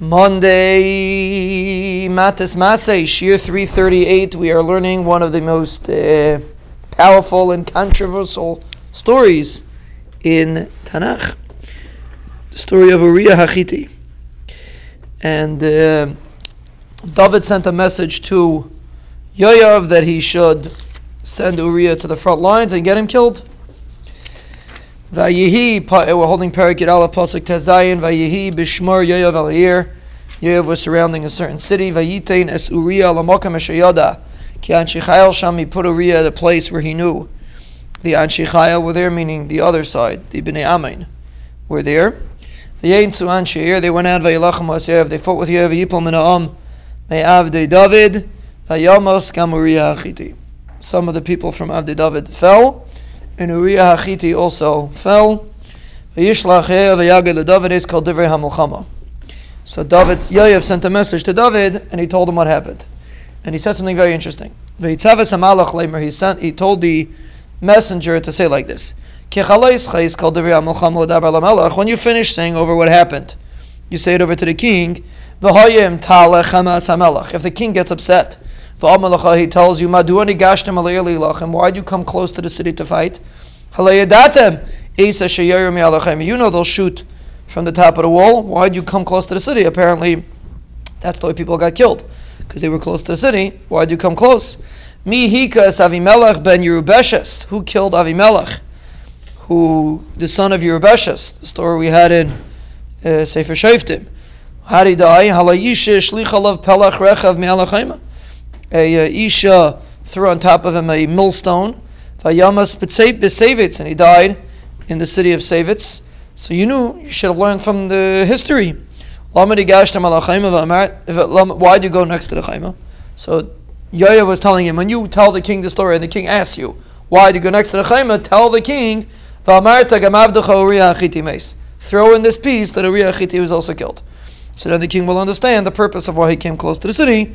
Monday, Matis Masay, Shir 338. We are learning one of the most uh, powerful and controversial stories in Tanakh. The story of Uriah Hachiti. And uh, David sent a message to Yoav that he should send Uriah to the front lines and get him killed. Vayihi, eh, we're holding Parakit Aleph Pasuk Tezayin. Vayihi b'shmar Yoav al Yoav was surrounding a certain city. Vayitain es Uriah lamakam eshayada. Ki Anshichayel sham he put Uriah at a place where he knew. The Anshichayel were there, meaning the other side. The Bnei Amin were there. Vayin su Anshir, they went out. Vayilacham Yoav. They fought with Yoav. Yipol min ha'am. de David. Vayamos gam Uriah achiti. Some of the people from Avdei David fell and Uriah Hachiti also fell. Is called. So David, Yoav sent a message to David, and he told him what happened. And he said something very interesting. He sent, he told the messenger to say like this. When you finish saying over what happened, you say it over to the king. If the king gets upset, he tells you, why do you come close to the city to fight? You know they'll shoot from the top of the wall. Why do you come close to the city? Apparently, that's the way people got killed, because they were close to the city. Why do you come close? Mi hikas Avimelech ben Yerubeshes. Who killed Avimelech? Who, the son of Yerubeshes, the story we had in uh, Sefer Shoftim. How did he die? Halayisha shlichalav pelach rechav me'alachayma a uh, Isha threw on top of him a millstone. And he died in the city of Savitz. So you knew, you should have learned from the history. Why do you go next to the Chaima? So Yoav was telling him, when you tell the king the story and the king asks you, why do you go next to the Chaima? Tell the king, throw in this piece that Uriah Chiti was also killed. So then the king will understand the purpose of why he came close to the city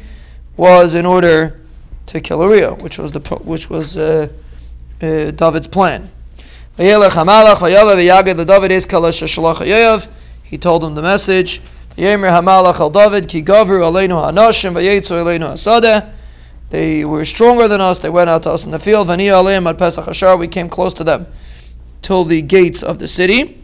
was in order to kill Uriah, which was the which was uh, uh, David's plan. He told him the message. They were stronger than us. They went out to us in the field. We came close to them till the gates of the city.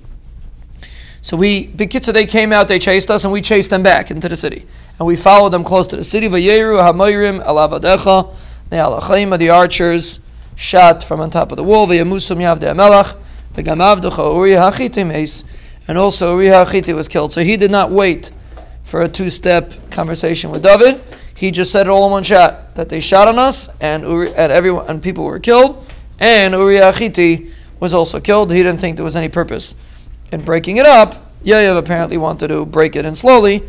So we, Bikitza, they came out, they chased us, and we chased them back into the city. And we followed them close to the city. Vayeru hamayrim alavadecha, the archers shot from on top of the wall. Vayamusum yavde amelach, v'gamavdecha uriah hachiti And also Uriah hachiti was killed. So he did not wait for a two-step conversation with David. He just said it all in one shot that they shot on us, and Uri, everyone and people were killed, and Uriah was also killed. He didn't think there was any purpose in breaking it up, Yoav apparently wanted to break it in slowly,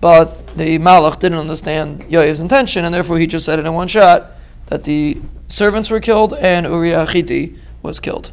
but the Malach didn't understand Yoav's intention, and therefore he just said it in one shot that the servants were killed and Uriah Chiti was killed.